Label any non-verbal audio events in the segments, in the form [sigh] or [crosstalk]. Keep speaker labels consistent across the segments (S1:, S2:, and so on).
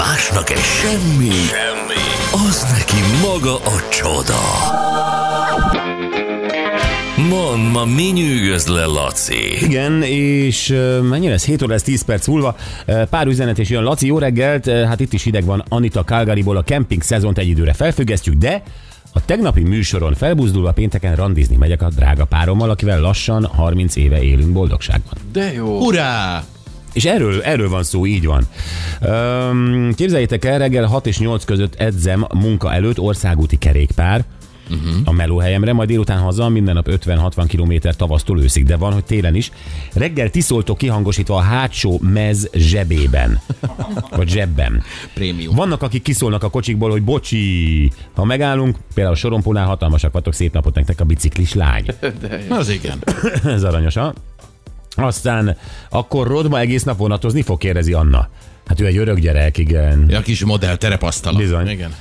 S1: Másnak egy semmi, semmi, az neki maga a csoda. Mond, ma mi nyűgöz le, Laci?
S2: Igen, és mennyire ez? 7 óra, ez 10 perc múlva. Pár üzenet és jön. Laci, jó reggelt. Hát itt is hideg van. Anita Calgaryból a kemping szezont egy időre felfüggesztjük, de a tegnapi műsoron felbuzdulva pénteken randizni megyek a drága párommal, akivel lassan 30 éve élünk boldogságban.
S3: De jó.
S4: Hurrá!
S2: És erről, erről van szó, így van. Öm, képzeljétek el, reggel 6 és 8 között edzem munka előtt országúti kerékpár, uh-huh. a melóhelyemre, majd délután haza, minden nap 50-60 km tavasztól őszig, de van, hogy télen is. Reggel tiszoltok kihangosítva a hátsó mez zsebében, vagy zsebben.
S4: Prémium.
S2: Vannak, akik kiszólnak a kocsikból, hogy bocsi, ha megállunk, például a sorompónál hatalmasak vagytok, szép napot nektek a biciklis lány. [laughs]
S4: Az igen.
S2: Ez aranyos, ha? Aztán akkor Rodma egész nap vonatozni fog, kérdezi Anna. Hát ő egy örök gyerek, igen.
S4: Ja, kis modell terepasztala.
S2: Bizony.
S4: Igen.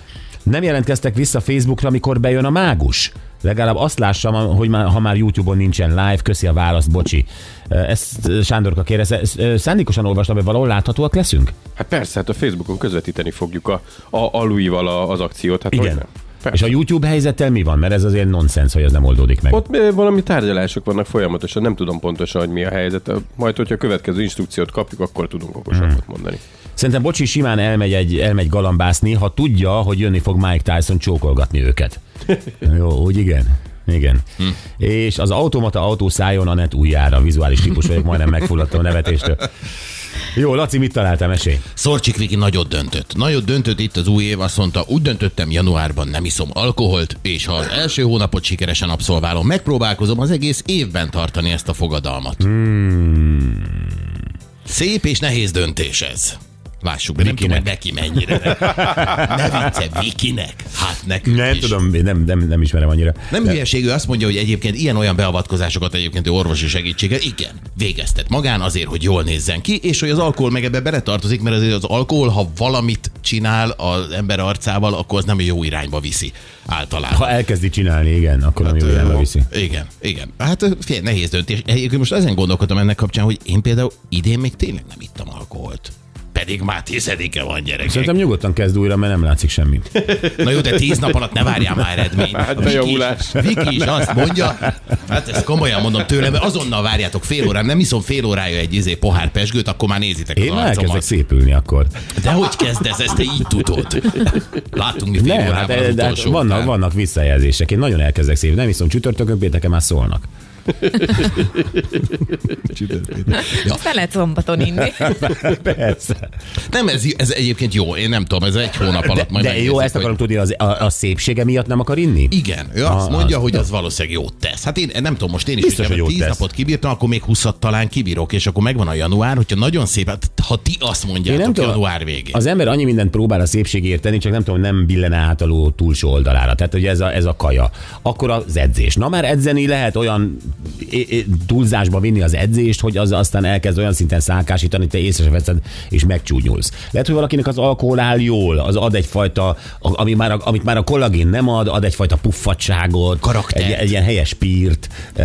S2: Nem jelentkeztek vissza Facebookra, amikor bejön a mágus. Legalább azt lássam, hogy már, ha már YouTube-on nincsen live, köszi a választ, bocsi. Ezt Sándorka kérdezte, ezt szándékosan olvastam, hogy valahol láthatóak leszünk?
S3: Hát persze, hát a Facebookon közvetíteni fogjuk a, a, a Louis-val az akciót. Hát hogy
S2: Igen.
S3: Nem?
S2: És
S3: Persze.
S2: a YouTube helyzettel mi van? Mert ez azért nonsens, hogy ez nem oldódik meg.
S3: Ott valami tárgyalások vannak folyamatosan, nem tudom pontosan, hogy mi a helyzet. Majd, hogyha a következő instrukciót kapjuk, akkor tudunk okosabbat
S2: Hmm.
S3: mondani.
S2: Szerintem Bocsi simán elmegy, egy, elmegy galambászni, ha tudja, hogy jönni fog Mike Tyson csókolgatni őket. [laughs] Jó, úgy igen. Igen. Hm. És az automata autó szálljon a net újjára. Vizuális típus vagyok, majdnem megfulladtam a nevetéstől. Jó, Laci, mit találtál, mesélj?
S4: Szorcsik Viki nagyot döntött. Nagyot döntött itt az új év, azt mondta, úgy döntöttem, januárban nem iszom alkoholt, és ha az első hónapot sikeresen abszolválom, megpróbálkozom az egész évben tartani ezt a fogadalmat. Hmm. Szép és nehéz döntés ez. Lássuk be, nem tudom, hogy neki mennyire. Ne vicce, Vikinek. Hát nekünk
S2: Nem
S4: is.
S2: tudom, nem, nem, nem ismerem annyira.
S4: Nem hülyeség, ő azt mondja, hogy egyébként ilyen-olyan beavatkozásokat egyébként ő orvosi segítséggel, igen, végeztet magán azért, hogy jól nézzen ki, és hogy az alkohol meg ebbe beletartozik, mert azért az alkohol, ha valamit csinál az ember arcával, akkor az nem jó irányba viszi általában.
S2: Ha elkezdi csinálni, igen, akkor nem jó
S4: Hát,
S2: irányba viszi.
S4: Igen, igen. Hát figyelj, nehéz döntés. Egyébként most ezen gondolkodtam ennek kapcsán, hogy én például idén még tényleg nem ittam alkoholt. Pedig már tizedike van gyerekek.
S2: Szerintem nyugodtan kezd újra, mert nem látszik semmi. [laughs]
S4: Na jó, de tíz nap alatt ne várjál már eredményt.
S3: Hát
S4: Viki is-
S3: bejavulás.
S4: Viki is azt mondja, hát ezt komolyan mondom tőlem, mert azonnal várjátok fél órán, nem iszom fél órája egy izé pohár pesgőt, akkor már nézitek
S2: Én
S4: az
S2: már elkezdek
S4: arcomat.
S2: szépülni akkor.
S4: De hogy kezdesz, ezt te így tudod? Látunk mi fél
S2: Nem, hát,
S4: órában az
S2: de, hát
S4: utolsó
S2: vannak,
S4: után.
S2: vannak visszajelzések. Én nagyon elkezdek szép. Nem iszom csütörtökön, pénteken már szólnak.
S5: Fel lehet szombaton inni.
S2: Persze.
S4: Nem, ez, ez egyébként jó, én nem tudom, ez egy hónap alatt majd
S2: De jó,
S4: megnézzük,
S2: ezt
S4: hogy-
S2: akarom tudni, az, a, a szépsége miatt nem akar inni?
S4: Igen, ő azt
S2: Ah,
S4: mondja,
S2: az-
S4: hogy az valószínűleg jót tesz. Hát én nem tudom, most én is,
S2: Biztos, hogy jót
S4: 10
S2: tesz.
S4: napot kibírtam, akkor még 20 talán kibírok, és akkor megvan a január, hogyha nagyon szép, hát ha ti azt mondjátok január végén.
S2: Az ember annyi mindent próbál a szépségért tenni, csak nem tudom, hogy nem billen át a túlsó oldalára. Tehát, hogy ez a, ez a kaja. Akkor az edzés. Na már edzeni lehet olyan túlzásba vinni az edzést, hogy az aztán elkezd olyan szinten szálkásítani, te észre se veszed, és megcsúnyulsz. Lehet, hogy valakinek az alkohol áll jól, az ad egyfajta, a- ami már a, amit már a kollagén nem ad, ad egyfajta puffadságot,
S4: Karaktert.
S2: egy, egy ilyen helyes pírt. Uh,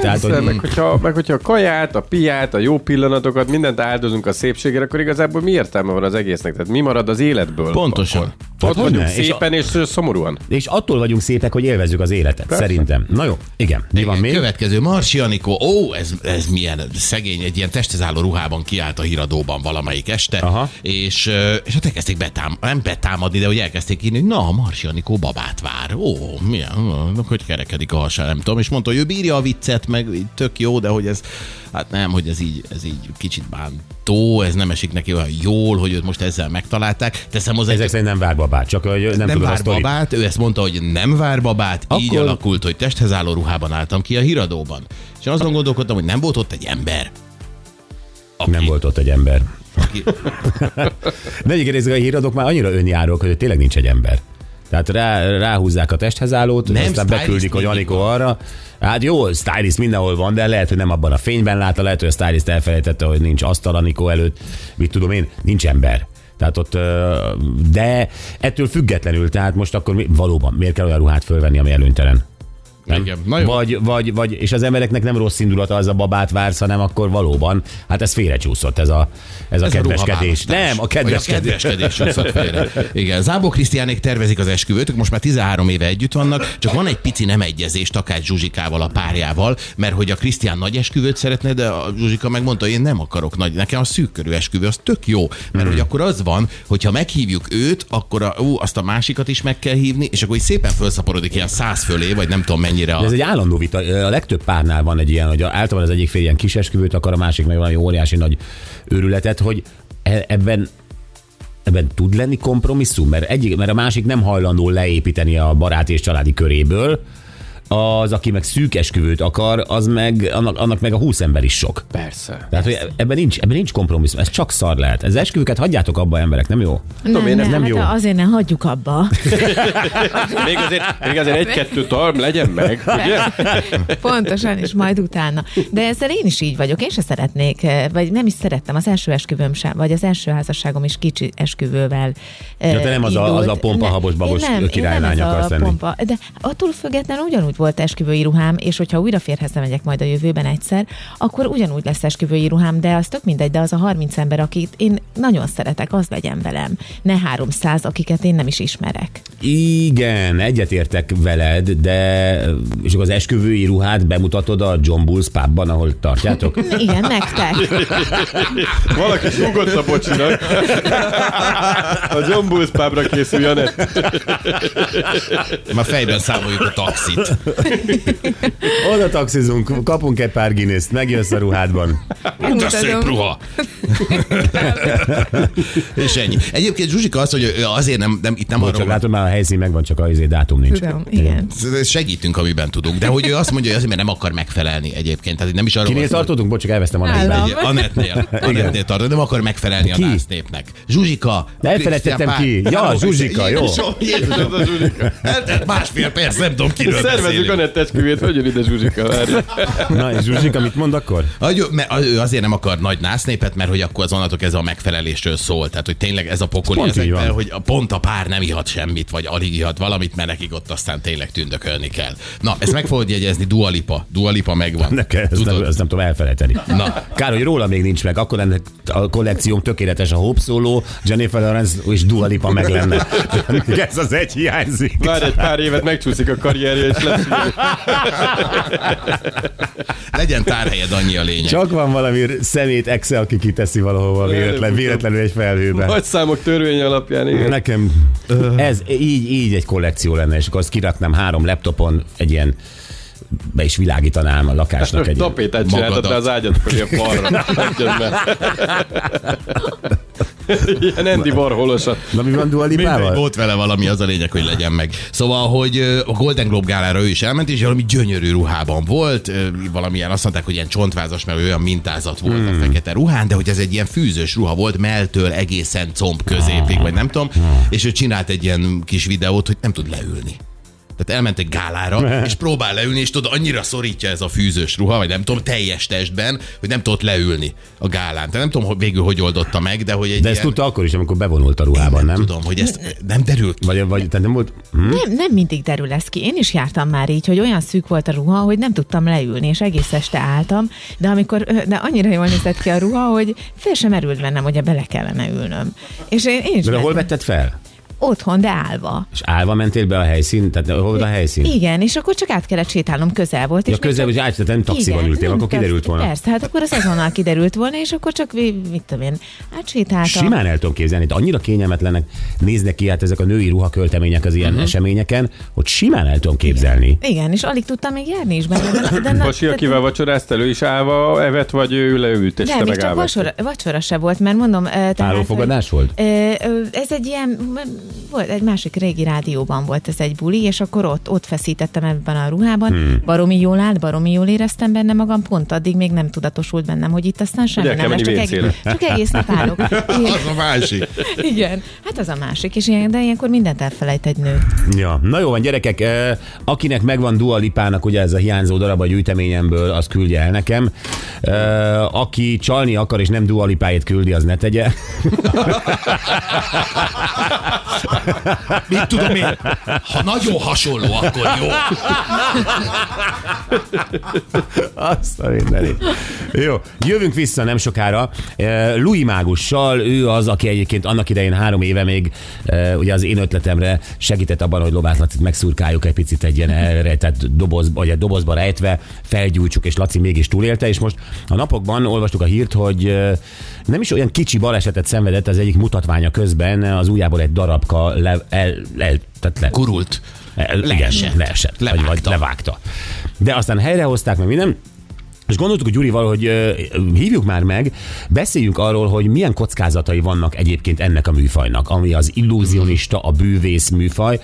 S2: tehát, hogy,
S3: meg, hogyha, meg hogyha a kaját, a piát, a jó pillanatokat, mindent áldozunk a szépségére, akkor igazából mi értelme van az egésznek? Tehát mi marad az életből?
S4: Pontosan.
S3: Akkor?
S2: Hát
S3: Ott
S2: hogyne?
S3: vagyunk
S2: És
S3: szépen és, szomorúan.
S2: és attól vagyunk szépek, hogy élvezzük az életet,
S3: Persze.
S2: szerintem. Na jó, igen. Mi van még?
S4: Következő, Marsi Anikó, ó, ez, ez milyen szegény, egy ilyen testhez álló ruhában kiállt a híradóban valamelyik este,
S2: Aha.
S4: és, és hát elkezdték betám, nem betámadni, de hogy elkezdték írni, hogy na, Marsi Anikó babát vár. Ó, milyen, hogy kerekedik a hasa, nem tudom. És mondta, hogy ő bírja a viccet, meg tök jó, de hogy ez, hát nem, hogy ez így, ez így kicsit bántó, ez nem esik neki olyan jól, hogy őt most ezzel megtalálták. Teszem hozzá,
S2: Ezek szerint nem vár babát, csak hogy nem,
S4: nem
S2: tudom a
S4: vár babát, ő ezt mondta, hogy nem vár babát, Akkor... így alakult, hogy testhez álló ruhában álltam ki a híradóban. És én azon gondolkodtam, hogy nem volt ott egy ember. Aki,
S2: Nem volt ott egy ember.
S4: Aki, [laughs]
S2: De egyébként a híradók már annyira önjárók, hogy tényleg nincs egy ember. Tehát rá, ráhúzzák a testhez állót,
S4: Nem,
S2: aztán beküldik, hogy Anikó
S4: van.
S2: arra. Hát jó, stylist mindenhol van, de lehet, hogy nem abban a fényben látta, lehet, hogy a stylist elfelejtette, hogy nincs asztal Anikó előtt. Mit tudom én, nincs ember. Tehát ott, de ettől függetlenül, tehát most akkor mi, valóban miért kell olyan ruhát fölvenni, ami előnytelen? Nem?
S4: Igen. Na jó.
S2: Vagy, vagy, vagy, és az embereknek nem rossz indulata az a babát vársz, hanem akkor valóban, hát ez félrecsúszott ez a, ez a
S4: Ez
S2: kedveskedés.
S4: ruhaválasztás.
S2: nem, a
S4: Vagy
S2: kedveskedés.
S4: A kedveskedés csúszott félre. Igen, Zábó Krisztiánék tervezik az esküvőt, ők most már 13 éve együtt vannak, csak van egy pici nem egyezés Takács Zsuzsikával, a párjával, mert hogy a Krisztián nagy esküvőt szeretne, de a Zsuzsika megmondta, én nem akarok nagy, nekem a szűk körű esküvő, az tök jó, mert
S2: Hmm.
S4: hogy akkor az van, hogyha meghívjuk őt, akkor a, ú, azt a másikat is meg kell hívni, és akkor így szépen felszaporodik ilyen száz fölé, vagy nem tudom mennyire.
S2: De ez egy állandó vita. A legtöbb párnál van egy ilyen, hogy általában az egyik fél ilyen kis esküvőt akar, a másik meg valami óriási nagy őrületet, hogy e- ebben ebben tud lenni kompromisszum, mert, egyik, mert a másik nem hajlandó leépíteni a barát és családi köréből, az, aki meg szűk esküvőt akar, az meg, annak, annak meg a 20 ember is sok.
S3: Persze.
S2: Tehát, hogy ebben nincs, ebben nincs kompromisszum, ez csak szar lehet. Ez esküvőket hagyjátok abba, emberek, nem jó?
S3: Tudom én, ez
S2: nem
S5: hát
S2: jó.
S5: Azért ne hagyjuk abba. [laughs]
S3: Még azért, még azért egy-kettő talm legyen meg, ugye?
S5: Pontosan, és majd utána. De ezzel én is így vagyok. Én se szeretnék, eh, vagy nem is szerettem az első esküvőm sem, vagy az első házasságom is kicsi esküvővel. eh,
S2: Ja, te nem az a-
S5: indult.
S2: az a pompa,
S5: Ne-
S2: habos, babos
S5: nem,
S2: királylány
S5: nem
S2: akarsz lenni.
S5: pompa, de attól függetlenül ugyanúgy volt esküvői ruhám, és hogyha újra férhez megyek majd a jövőben egyszer, akkor ugyanúgy lesz esküvői ruhám, de az tök mindegy, de az a 30 ember, akit én nagyon szeretek, az legyen velem. Ne 300, akiket én nem is ismerek.
S2: Igen, egyetértek veled, de és akkor az esküvői ruhát bemutatod a John Bulls pubban, ahol tartjátok? [laughs]
S5: Igen, nektek. [laughs]
S3: Valaki súgott a bocsinak. A John Bulls pubra készül Janett.
S4: Már fejben számoljuk a taxit. [laughs]
S2: Oda taxizunk, kapunk egy pár Guinness-t, megjössz a ruhádban.
S4: De szép ruha! [laughs] És ennyi. Egyébként Zsuzsika azt, hogy azért nem, nem itt nem
S2: Bocs,
S4: arról
S2: látod, már a helyszín megvan, csak a izé dátum nincs.
S5: Tudom, igen.
S4: segítünk, amiben tudunk. De hogy ő azt mondja, hogy azért, mert nem akar megfelelni egyébként. Tehát nem is arról
S2: Kinél tartottunk? Bocs, csak elvesztem a nevét.
S4: Annettnél, Annettnél tartod, nem akar megfelelni a
S2: Ki?
S4: nász népnek. Zsuzsika.
S2: De elfelejtettem ki. Ja, Zsuzsika, jó.
S4: Jézus,
S3: Ez a Zsuzsika.
S4: Eltelt másfél perc, nem tudom, kiről
S3: Szervezzük
S4: beszélünk.
S3: Anett esküvét, hogy jön ide Zsuzsika? Várj.
S2: Na, és Zsuzsika mit mond akkor?
S4: Ah, jó, mert ő azért nem akar nagy násznépet, mert hogy akkor az onnantól ez a megfelelésről szól. Tehát, hogy tényleg ez a pokoli
S2: Pont
S4: ezekben, hogy a pont a pár nem ihat semmit, vagy alig ihat valamit, mert nekik ott aztán tényleg tündökölni kell. Na, ezt meg fogod jegyezni, Dualipa. Dualipa megvan.
S2: Nekem ezt nem, ezt nem tudom elfelejteni.
S4: Na.
S2: Kár, hogy róla még nincs meg, akkor lenne a kollekciónk tökéletes a Hope Solo, Jennifer Lawrence és Dua Lipa meg lenne. [laughs] Ez az egy hiányzik.
S3: Várj egy pár évet, megcsúszik a karrierje, és lesz. [laughs]
S4: Legyen tárhelyed, annyi a lényeg.
S2: Csak van valami szemét exe, aki kiteszi valahova véletlen, véletlenül egy felhőbe.
S3: Nagy számok törvény alapján, igen.
S2: Nekem ez így, így egy kollekció lenne, és akkor azt kiraknám három laptopon, egy ilyen be is világítanám a lakásnak egy
S3: Tapétát csináltad az ágyat fölé a [laughs] falra. [laughs] [laughs] Ilyen Andy Warholosat.
S2: Na mi van Dua Lipával?
S4: volt vele valami, az a lényeg, hogy legyen meg. Szóval, hogy a Golden Globe gálára ő is elment, és valami gyönyörű ruhában volt, valamilyen azt mondták, hogy ilyen csontvázas, mert olyan mintázat volt
S2: Hmm.
S4: a fekete ruhán, de hogy ez egy ilyen fűzős ruha volt, melltől egészen comb középig, vagy nem tudom,
S2: Hmm.
S4: és ő csinált egy ilyen kis videót, hogy nem tud leülni. Tehát elment egy gálára, és próbál leülni, és tudod, annyira szorítja ez a fűzős ruha, vagy nem tudom, teljes testben, hogy nem tudott leülni a gálán. Tehát nem tudom, hogy végül hogy oldotta meg, de hogy egy
S2: De ezt
S4: ilyen...
S2: tudta akkor is, amikor bevonult a ruhában, nem?
S4: Tudom, hogy ezt nem derül ki.
S2: Vagy, vagy tehát nem volt... Hm?
S5: Nem, nem mindig derül ez ki. Én is jártam már így, hogy olyan szűk volt a ruha, hogy nem tudtam leülni, és egész este álltam, de amikor, de annyira jól nézett ki a ruha, hogy fel sem merült bennem, hogy bele kellene ülnöm. És én, én is
S2: De hol vetted fel?
S5: Otthon, de állva.
S2: És állva mentél be a helyszín? Tehát hol a helyszín?
S5: Igen, és akkor csak át kellett sétálnom, közel volt.
S2: Ja,
S5: és
S2: közel, hogy át, nem
S5: Igen,
S2: ültél,
S5: nem
S2: akkor kiderült volna.
S5: Persze, hát akkor az azonnal kiderült volna, és akkor csak, mit tudom én, átsétáltam.
S2: Simán el tudom képzelni, de annyira kényelmetlenek néznek ki hát ezek a női ruhaköltemények az ilyen uh-huh. eseményeken, hogy simán el tudom képzelni.
S5: Igen, és alig tudtam még járni is benne. De, de, de,
S3: Pasi, akivel vacsoráztál, ő is állva evett, vagy ő leült, és
S5: nem, csak vacsora, vacsora se volt, mert mondom... Tehát,
S2: Állófogadás
S5: hogy-
S2: volt?
S5: Ez egy ilyen, volt egy másik régi rádióban volt ez egy buli, és akkor ott, ott feszítettem ebben a ruhában. Hmm. Baromi jól állt, baromi jól éreztem benne magam, pont addig még nem tudatosult bennem, hogy itt aztán semmi
S3: kell
S5: nem lesz, csak, egész, csak egész nap állok. [laughs]
S4: Az a másik. [laughs]
S5: Igen, hát az a másik, és ilyen, de ilyenkor mindent elfelejt egy nő.
S2: Ja, na jó van, gyerekek, eh, akinek megvan Dua Lipának ugye ez a hiányzó darab a gyűjteményemből, az küldje el nekem. Eh, Aki csalni akar és nem Dua Lipáját küldi, az ne tegye. [laughs]
S4: Mit tudom én? Ha nagyon hasonló, akkor jó.
S2: Azt a mindenit. Jó, jövünk vissza nem sokára. Eh, Louis Mágussal, ő az, aki egyébként annak idején három éve még eh, ugye az én ötletemre segített abban, hogy Lovász Lacit megszurkáljuk egy picit egy ilyen elrejtett doboz, vagy egy dobozba rejtve, felgyújtsuk, és Laci mégis túlélte, és most a napokban olvastuk a hírt, hogy eh, nem is olyan kicsi balesetet szenvedett az egyik mutatványa közben, az ujjából egy darabka le, el, el, tehát le,
S4: Kurult.
S2: El,
S4: Leesett.
S2: Igen, leesett. Vagy, vagy
S4: Levágta.
S2: levágta. De aztán helyrehozták, meg minden, és gondoltuk Gyurival, hogy hívjuk már meg, beszéljünk arról, hogy milyen kockázatai vannak egyébként ennek a műfajnak, ami az illúzionista, a bűvész műfaj,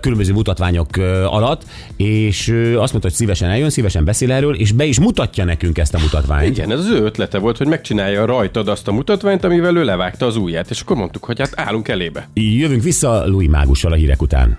S2: különböző mutatványok alatt, és azt mondta, hogy szívesen eljön, szívesen beszél erről, és be is mutatja nekünk ezt a mutatványt.
S3: Igen, ez az ő ötlete volt, hogy megcsinálja rajtad azt a mutatványt, amivel ő levágta az ujját, és akkor mondtuk, hogy hát állunk elébe.
S2: Jövünk vissza Louis Mágussal a hírek után.